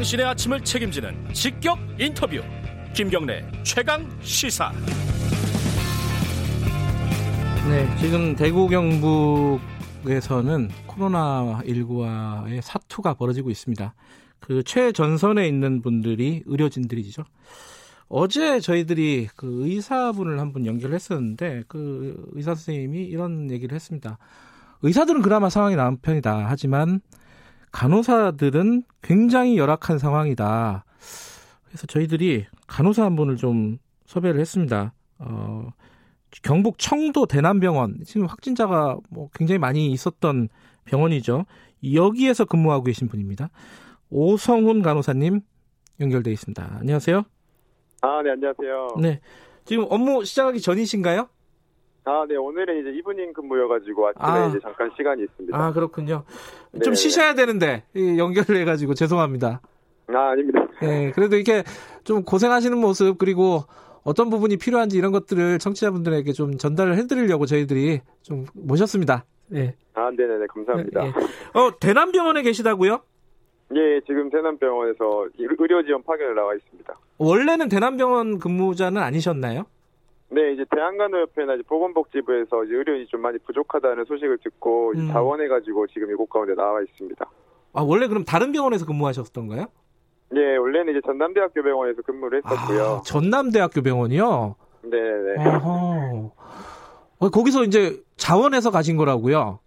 당신의 아침을 책임지는 직격 인터뷰 김경래 최강 시사 네, 지금 대구 경북에서는 코로나19와의 사투가 벌어지고 있습니다. 그 최전선에 있는 분들이 의료진들이죠. 어제 저희들이 그 의사분을 한 분 연결했었는데 그 의사 선생님이 이런 얘기를 했습니다. 의사들은 그나마 상황이 나은 편이다. 하지만 간호사들은 굉장히 열악한 상황이다. 그래서 저희들이 간호사 한 분을 좀 섭외를 했습니다. 어, 경북 청도 대남병원 지금 확진자가 뭐 굉장히 많이 있었던 병원이죠. 여기에서 근무하고 계신 분입니다. 오성훈 간호사님 연결돼 있습니다. 안녕하세요. 아, 네, 안녕하세요. 네. 지금 업무 시작하기 전이신가요? 아, 네, 오늘은 이제 evening 근무여가지고 아침에 아. 이제 잠깐 시간이 있습니다. 아, 그렇군요. 좀 네. 쉬셔야 되는데 이 연결을 해가지고 죄송합니다. 아, 아닙니다. 네, 그래도 이렇게 좀 고생하시는 모습 그리고 어떤 부분이 필요한지 이런 것들을 청취자분들에게 좀 전달을 해드리려고 저희들이 좀 모셨습니다. 네. 아, 네네네, 감사합니다. 예. 어, 대남병원에 계시다고요? 예, 지금 대남병원에서 의- 의료 지원 파견을 나와 있습니다. 원래는 대남병원 근무자는 아니셨나요? 네, 이제 대한간호협회나 이제 보건복지부에서 이제 의료인이 좀 많이 부족하다는 소식을 듣고 음. 자원해가지고 지금 이곳 가운데 나와 있습니다. 아, 원래 그럼 다른 병원에서 근무하셨던가요? 예, 원래는 이제 전남대학교 병원에서 근무를 아, 했었고요. 전남대학교 병원이요? 네네네. 어허. 어, 거기서 이제 자원해서 가신 거라고요?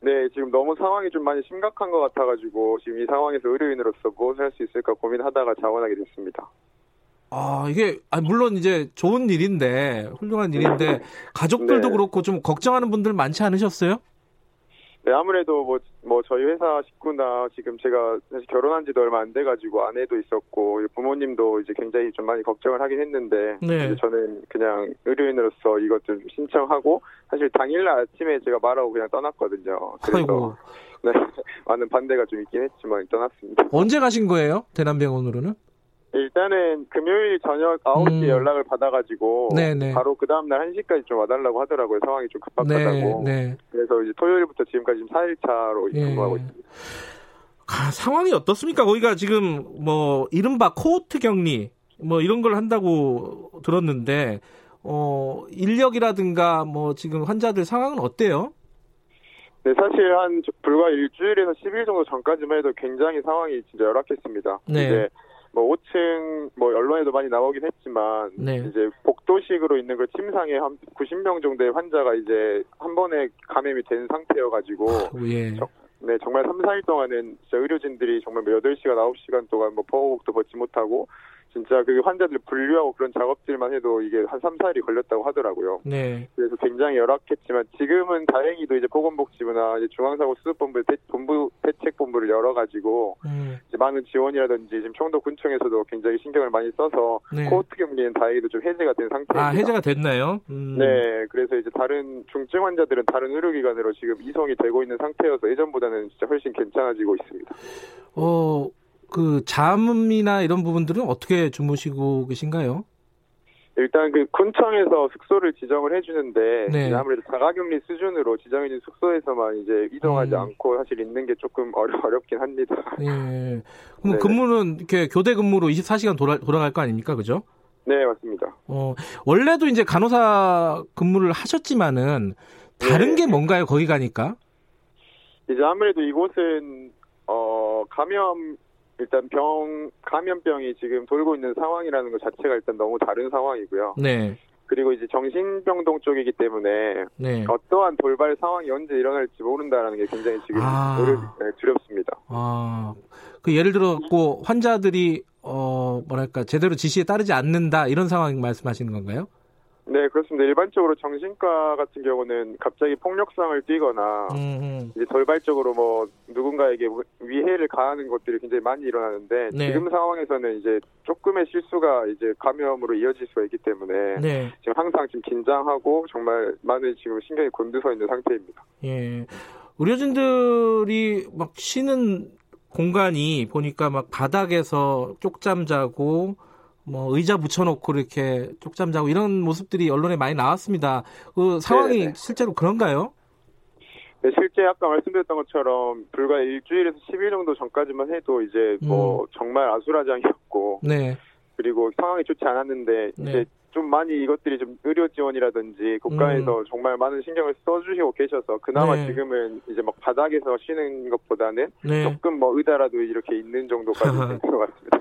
네, 지금 너무 상황이 좀 많이 심각한 것 같아가지고 지금 이 상황에서 의료인으로서 무엇을 할 수 있을까 고민하다가 자원하게 됐습니다. 아, 이게, 아, 물론 이제 좋은 일인데, 훌륭한 일인데, 가족들도 네. 그렇고 좀 걱정하는 분들 많지 않으셨어요? 네, 아무래도 뭐, 뭐, 저희 회사 식구나 지금 제가 사실 결혼한 지도 얼마 안 돼가지고 아내도 있었고, 부모님도 이제 굉장히 좀 많이 걱정을 하긴 했는데, 네. 저는 그냥 의료인으로서 이것 좀 신청하고, 사실 당일날 아침에 제가 말하고 그냥 떠났거든요. 그래서, 아이고. 네, 많은 반대가 좀 있긴 했지만 떠났습니다. 언제 가신 거예요? 대남병원으로는? 일단은 금요일 저녁 9시에 음. 연락을 받아가지고, 네네. 바로 그 다음날 1시까지 좀 와달라고 하더라고요. 상황이 좀 네, 급박하다고. 네. 그래서 이제 토요일부터 지금까지 지금 4일차로 예. 근무하고 있습니다. 아, 상황이 어떻습니까? 거기가 지금 뭐 이른바 코호트 격리 뭐 이런 걸 한다고 들었는데 어 인력이라든가 뭐 지금 환자들 상황은 어때요? 네, 사실 한 저- 불과 일주일에서 10일 정도 전까지만 해도 굉장히 상황이 진짜 열악했습니다. 네. 이제 뭐 5층 뭐 언론에도 많이 나오긴 했지만 네. 이제 복도식으로 있는 그 침상에 한 90명 정도의 환자가 이제 한 번에 감염이 된 상태여가지고 예. 저- 네 정말 3, 4일 동안은 진짜 의료진들이 정말 뭐 8시간, 9시간 동안 뭐 버거곡도 벗지 못하고 진짜 그 환자들 분류하고 그런 작업들만 해도 이게 한 3, 4일이 걸렸다고 하더라고요. 네. 그래서 굉장히 열악했지만 지금은 다행히도 이제 보건복지부나 이제 중앙사고수습본부 대, 본부 대책본부를 열어가지고 음, 이제 많은 지원이라든지 지금 청도 군청에서도 굉장히 신경을 많이 써서 네. 코호트 격리는 다행히도 좀 해제가 된 상태입니다. 아, 해제가 됐나요? 음. 네, 그래서 이제 다른 중증 환자들은 다른 의료기관으로 지금 이송이 되고 있는 상태여서 예전보다는 진짜 훨씬 괜찮아지고 있습니다. 어, 그 잠이나 이런 부분들은 어떻게 주무시고 계신가요? 일단 그 군청에서 숙소를 지정을 해주는데 네. 아무래도 자가격리 수준으로 지정해진 숙소에서만 이제 이동하지 음. 않고 사실 있는 게 조금 어려, 어렵긴 합니다. 예. 그럼 네네. 근무는 이렇게 교대 근무로 24시간 돌아, 돌아갈 거 아닙니까? 그죠? 네, 맞습니다. 어, 원래도 이제 간호사 근무를 하셨지만은 다른 네. 게 뭔가요? 거기 가니까? 이제 아무래도 이곳은 어 감염 일단 병 감염병이 지금 돌고 있는 상황이라는 것 자체가 일단 너무 다른 상황이고요. 네. 그리고 이제 정신병동 쪽이기 때문에 네. 어떠한 돌발 상황이 언제 일어날지 모른다라는 게 굉장히 지금 아. 어려- 네, 두렵습니다. 아, 그 예를 들어, 고 환자들이, 어, 뭐랄까, 제대로 지시에 따르지 않는다, 이런 상황 말씀하시는 건가요? 네, 그렇습니다. 일반적으로 정신과 같은 경우는 갑자기 폭력성을 띠거나 음, 이제 돌발적으로 뭐 누군가에게 위해를 가하는 것들이 굉장히 많이 일어나는데 네. 지금 상황에서는 이제 조금의 실수가 이제 감염으로 이어질 수가 있기 때문에 네. 지금 항상 지금 긴장하고 정말 많은 지금 신경이 곤두서 있는 상태입니다. 예. 의료진들이 막 쉬는 공간이 보니까 막 바닥에서 쪽잠 자고 뭐 의자 붙여놓고 이렇게 쪽잠 자고 이런 모습들이 언론에 많이 나왔습니다. 그 상황이 네네. 실제로 그런가요? 네, 실제 아까 말씀드렸던 것처럼 불과 일주일에서 10일 정도 전까지만 해도 이제 뭐 음. 정말 아수라장이었고 네. 그리고 상황이 좋지 않았는데 네. 이제 좀 많이 이것들이 좀 의료 지원이라든지 국가에서 정말 많은 신경을 써주시고 계셔서 그나마 음. 네. 지금은 이제 막 바닥에서 쉬는 것보다는 네. 조금 뭐 의자라도 이렇게 있는 정도까지 되는 것 같습니다.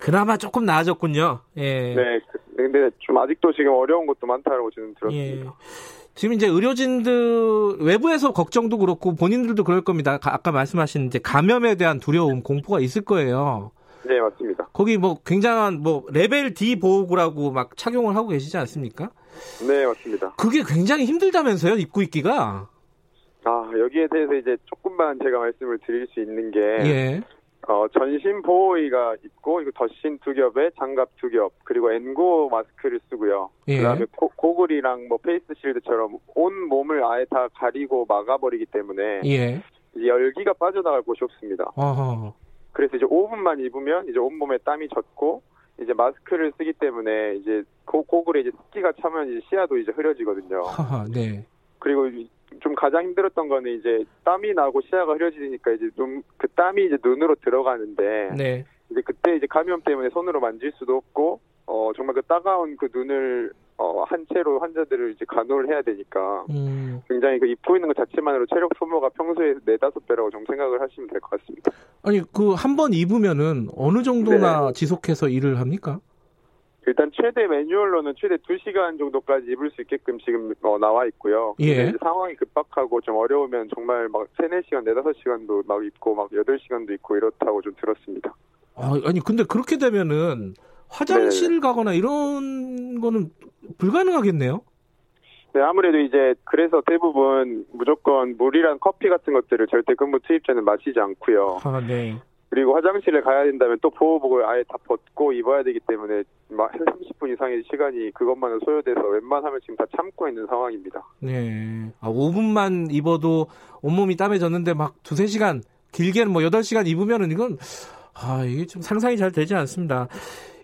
그나마 조금 나아졌군요. 예. 네, 그- 근데 좀 아직도 지금 어려운 것도 많다고 저는 예. 들었습니다. 지금 이제 의료진들 외부에서 걱정도 그렇고 본인들도 그럴 겁니다. 가- 아까 말씀하신 이제 감염에 대한 두려움, 공포가 있을 거예요. 네, 맞습니다. 거기 뭐 굉장한 뭐 레벨 D 보호구라고 막 착용을 하고 계시지 않습니까? 네, 맞습니다. 그게 굉장히 힘들다면서요, 입고 있기가. 아, 여기에 대해서 이제 조금만 제가 말씀을 드릴 수 있는 게 예. 어, 전신 보호의가 있고 이거 덧신 두 겹에 장갑 두 겹 그리고 N95 마스크를 쓰고요. 예. 그다음에 고, 고글이랑 뭐 face shield처럼 온 몸을 아예 다 가리고 막아버리기 때문에 예. 이제 열기가 빠져나갈 곳이 없습니다. 어허. 그래서 이제 5분만 입으면 이제 온 몸에 땀이 젖고 이제 마스크를 쓰기 때문에 이제 고, 고글에 이제 습기가 차면 이제 시야도 이제 흐려지거든요. 네. 그리고 이- 좀 가장 힘들었던 거는 이제 땀이 나고 시야가 흐려지니까 이제 눈 그 땀이 이제 눈으로 들어가는데 네. 이제 그때 이제 감염 때문에 손으로 만질 수도 없고 어 정말 그 따가운 그 눈을 어 한 채로 환자들을 이제 간호를 해야 되니까 음. 굉장히 그 입고 있는 것 자체만으로 체력 소모가 평소에 네 다섯 배라고 좀 생각을 하시면 될 것 같습니다. 아니, 그 한 번 입으면은 어느 정도나 지속해서 일을 합니까? 일단 최대 매뉴얼로는 최대 2시간 정도까지 입을 수 있게끔 지금 어, 나와 있고요. 예. 상황이 급박하고 좀 어려우면 정말 막 3, 4시간, 4, 5시간도 막 입고 막 8시간도 입고 이렇다고 좀 들었습니다. 아, 아니, 근데 그렇게 되면은 화장실 가거나 이런 거는 불가능하겠네요? 네, 아무래도 이제 그래서 대부분 무조건 물이랑 커피 같은 것들을 절대 근무 투입 전에 마시지 않고요. 아, 네. 그리고 화장실에 가야 된다면 또 보호복을 아예 다 벗고 입어야 되기 때문에 막 30분 이상의 시간이 그것만으로 소요돼서 웬만하면 지금 다 참고 있는 상황입니다. 네. 아, 5분만 입어도 온몸이 땀해졌는데 막 두세 시간, 길게는 뭐 8시간 입으면은 이건, 아, 이게 좀 상상이 잘 되지 않습니다.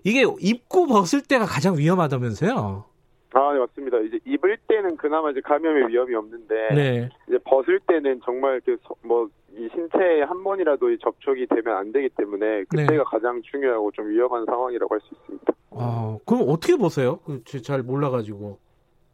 이게 입고 벗을 때가 가장 위험하다면서요? 아, 네, 맞습니다. 이제 입을 때는 그나마 이제 감염의 위험이 없는데 네. 이제 벗을 때는 정말 그뭐 이 신체에 한 번이라도 이 접촉이 되면 안 되기 때문에 그때가 네. 가장 중요하고 좀 위험한 상황이라고 할 수 있습니다. 아, 그럼 어떻게 벗어요? 그, 저- 잘 몰라가지고.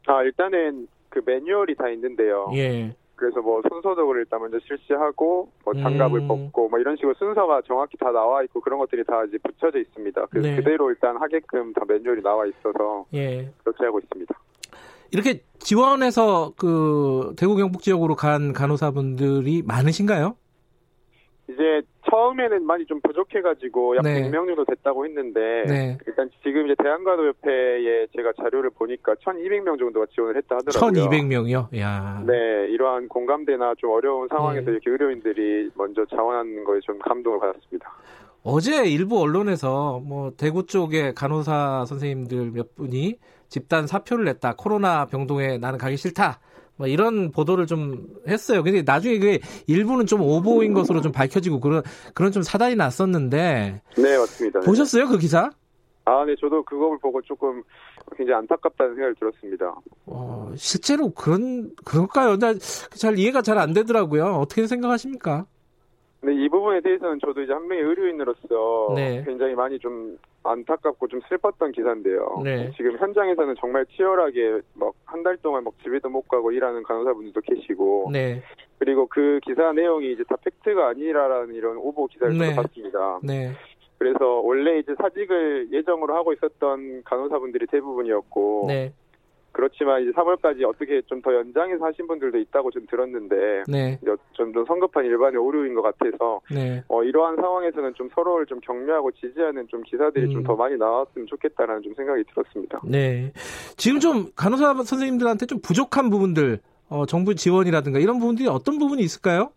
아, 일단은 그 매뉴얼이 다 있는데요. 예. 그래서 뭐 손소독을 일단 먼저 실시하고 뭐 장갑을 음. 벗고 뭐 이런 식으로 순서가 정확히 다 나와 있고 그런 것들이 다 이제 붙여져 있습니다. 그래서 네. 그대로 일단 하게끔 다 매뉴얼이 나와 있어서 예. 그렇게 하고 있습니다. 이렇게 지원해서 그 대구 경북 지역으로 간 간호사분들이 많으신가요? 이제 처음에는 많이 좀 부족해가지고 약 네. 100명 정도 됐다고 했는데 네. 일단 지금 이제 대한간호협회에 제가 자료를 보니까 1,200명 정도가 지원을 했다 하더라고요. 1200명이요? 야. 네, 이러한 공감대나 좀 어려운 상황에서 네. 이렇게 의료인들이 먼저 자원하는 거에 좀 감동을 받았습니다. 어제 일부 언론에서 뭐 대구 쪽에 간호사 선생님들 몇 분이 집단 사표를 냈다. 코로나 병동에 나는 가기 싫다. 뭐 이런 보도를 좀 했어요. 근데 나중에 그게 일부는 좀 오보인 것으로 좀 밝혀지고 그런 그런 좀 사단이 났었는데 네, 맞습니다. 네. 보셨어요 그 기사? 아, 네, 저도 그걸 보고 조금 굉장히 안타깝다는 생각이 들었습니다. 어, 실제로 그런 그럴까요? 나잘 이해가 잘 안 되더라고요. 어떻게 생각하십니까? 근데 이 부분에 대해서는 저도 이제 한 명의 의료인으로서 네. 굉장히 많이 좀 안타깝고 좀 슬펐던 기사인데요. 네. 지금 현장에서는 정말 치열하게 막 한 달 동안 막 집에도 못 가고 일하는 간호사분들도 계시고 네, 그리고 그 기사 내용이 이제 다 팩트가 아니라라는 이런 오보 기사를 네. 봤습니다. 네, 그래서 원래 이제 사직을 예정으로 하고 있었던 간호사분들이 대부분이었고 네, 그렇지만 이제 3월까지 어떻게 좀 더 연장해서 하신 분들도 있다고 좀 들었는데 네, 좀더 성급한 일반의 오류인 것 같아서 네. 어, 이러한 상황에서는 좀 서로를 좀 격려하고 지지하는 좀 기사들이 음. 좀더 많이 나왔으면 좋겠다라는 좀 생각이 들었습니다. 네. 지금 좀 간호사 선생님들한테 좀 부족한 부분들, 어, 정부 지원이라든가 이런 부분들이 어떤 부분이 있을까요?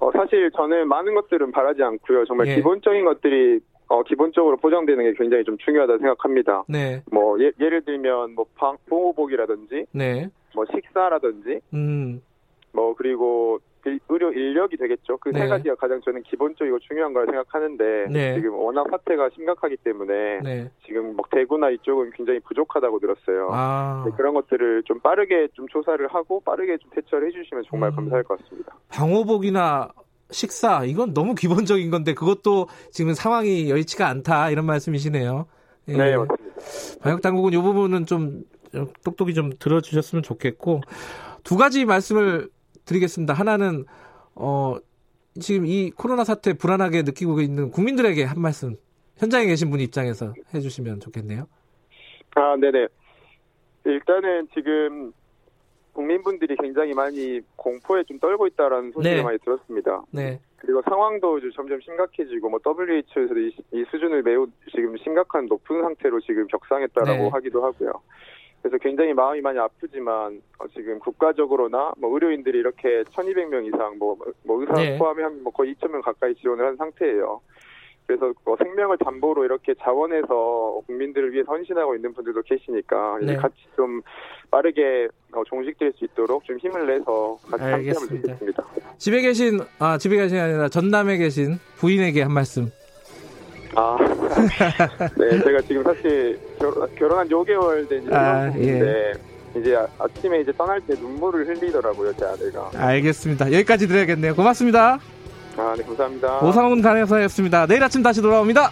어, 사실 저는 많은 것들은 바라지 않고요. 정말 예. 기본적인 것들이 어, 기본적으로 보장되는 게 굉장히 좀 중요하다 생각합니다. 네, 뭐 예, 를 들면 뭐 방, 보호복이라든지 네, 뭐 식사라든지 음, 뭐 그리고 의료 인력이 되겠죠. 그세 네. 가지가 가장 저는 기본적이고 중요한 걸 생각하는데 네. 지금 워낙 사태가 심각하기 때문에 네. 지금 막 대구나 이쪽은 굉장히 부족하다고 들었어요. 아, 네, 그런 것들을 좀 빠르게 좀 조사를 하고 빠르게 좀 대처를 해주시면 정말 음. 감사할 것 같습니다. 방호복이나 식사 이건 너무 기본적인 건데 그것도 지금 상황이 여의치가 않다 이런 말씀이시네요. 예. 네, 맞습니다. 방역 당국은 이 부분은 좀 똑똑히 좀 들어주셨으면 좋겠고 두 가지 말씀을 드리겠습니다. 하나는 어 지금 이 코로나 사태 불안하게 느끼고 있는 국민들에게 한 말씀 현장에 계신 분 입장에서 해주시면 좋겠네요. 아, 네네. 일단은 지금 국민분들이 굉장히 많이 공포에 좀 떨고 있다라는 소식을 네. 많이 들었습니다. 네, 그리고 상황도 점점 심각해지고 뭐 WHO에서도 이, 이 수준을 매우 지금 심각한 높은 상태로 지금 격상했다라고 네. 하기도 하고요. 그래서 굉장히 마음이 많이 아프지만 어, 지금 국가적으로나 뭐 의료인들이 이렇게 1,200명 이상 뭐, 뭐 의사 네. 포함하면 뭐 거의 2,000명 가까이 지원을 한 상태예요. 그래서 뭐 생명을 담보로 이렇게 자원해서 국민들을 위해 헌신하고 있는 분들도 계시니까 네. 같이 좀 빠르게 어, 종식될 수 있도록 좀 힘을 내서 같이 함께하면 알겠습니다. 좋겠습니다. 집에 계신 아 집에 계신 게 아니라 전남에 계신 부인에게 한 말씀. 아, 네, 제가 지금 사실 결혼, 결혼한 5개월 된 이제 아, 신혼부부인데 이제 아- 아침에 이제 떠날 때 눈물을 흘리더라고요, 제 아내가. 알겠습니다. 여기까지 드려야겠네요. 고맙습니다. 아, 네, 감사합니다. 오상훈 간에서였습니다. 내일 아침 다시 돌아옵니다.